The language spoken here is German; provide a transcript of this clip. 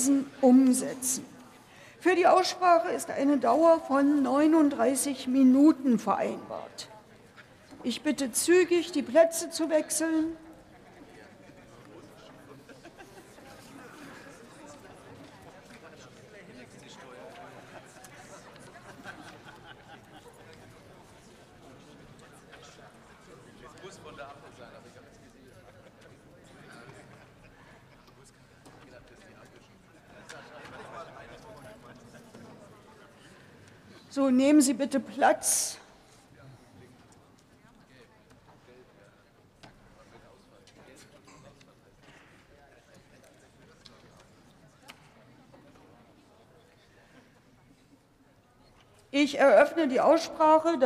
Weisen umsetzen. Für die Aussprache ist eine Dauer von 39 Minuten vereinbart. Ich bitte zügig, die Plätze zu wechseln. So, nehmen Sie bitte Platz. Ich eröffne die Aussprache.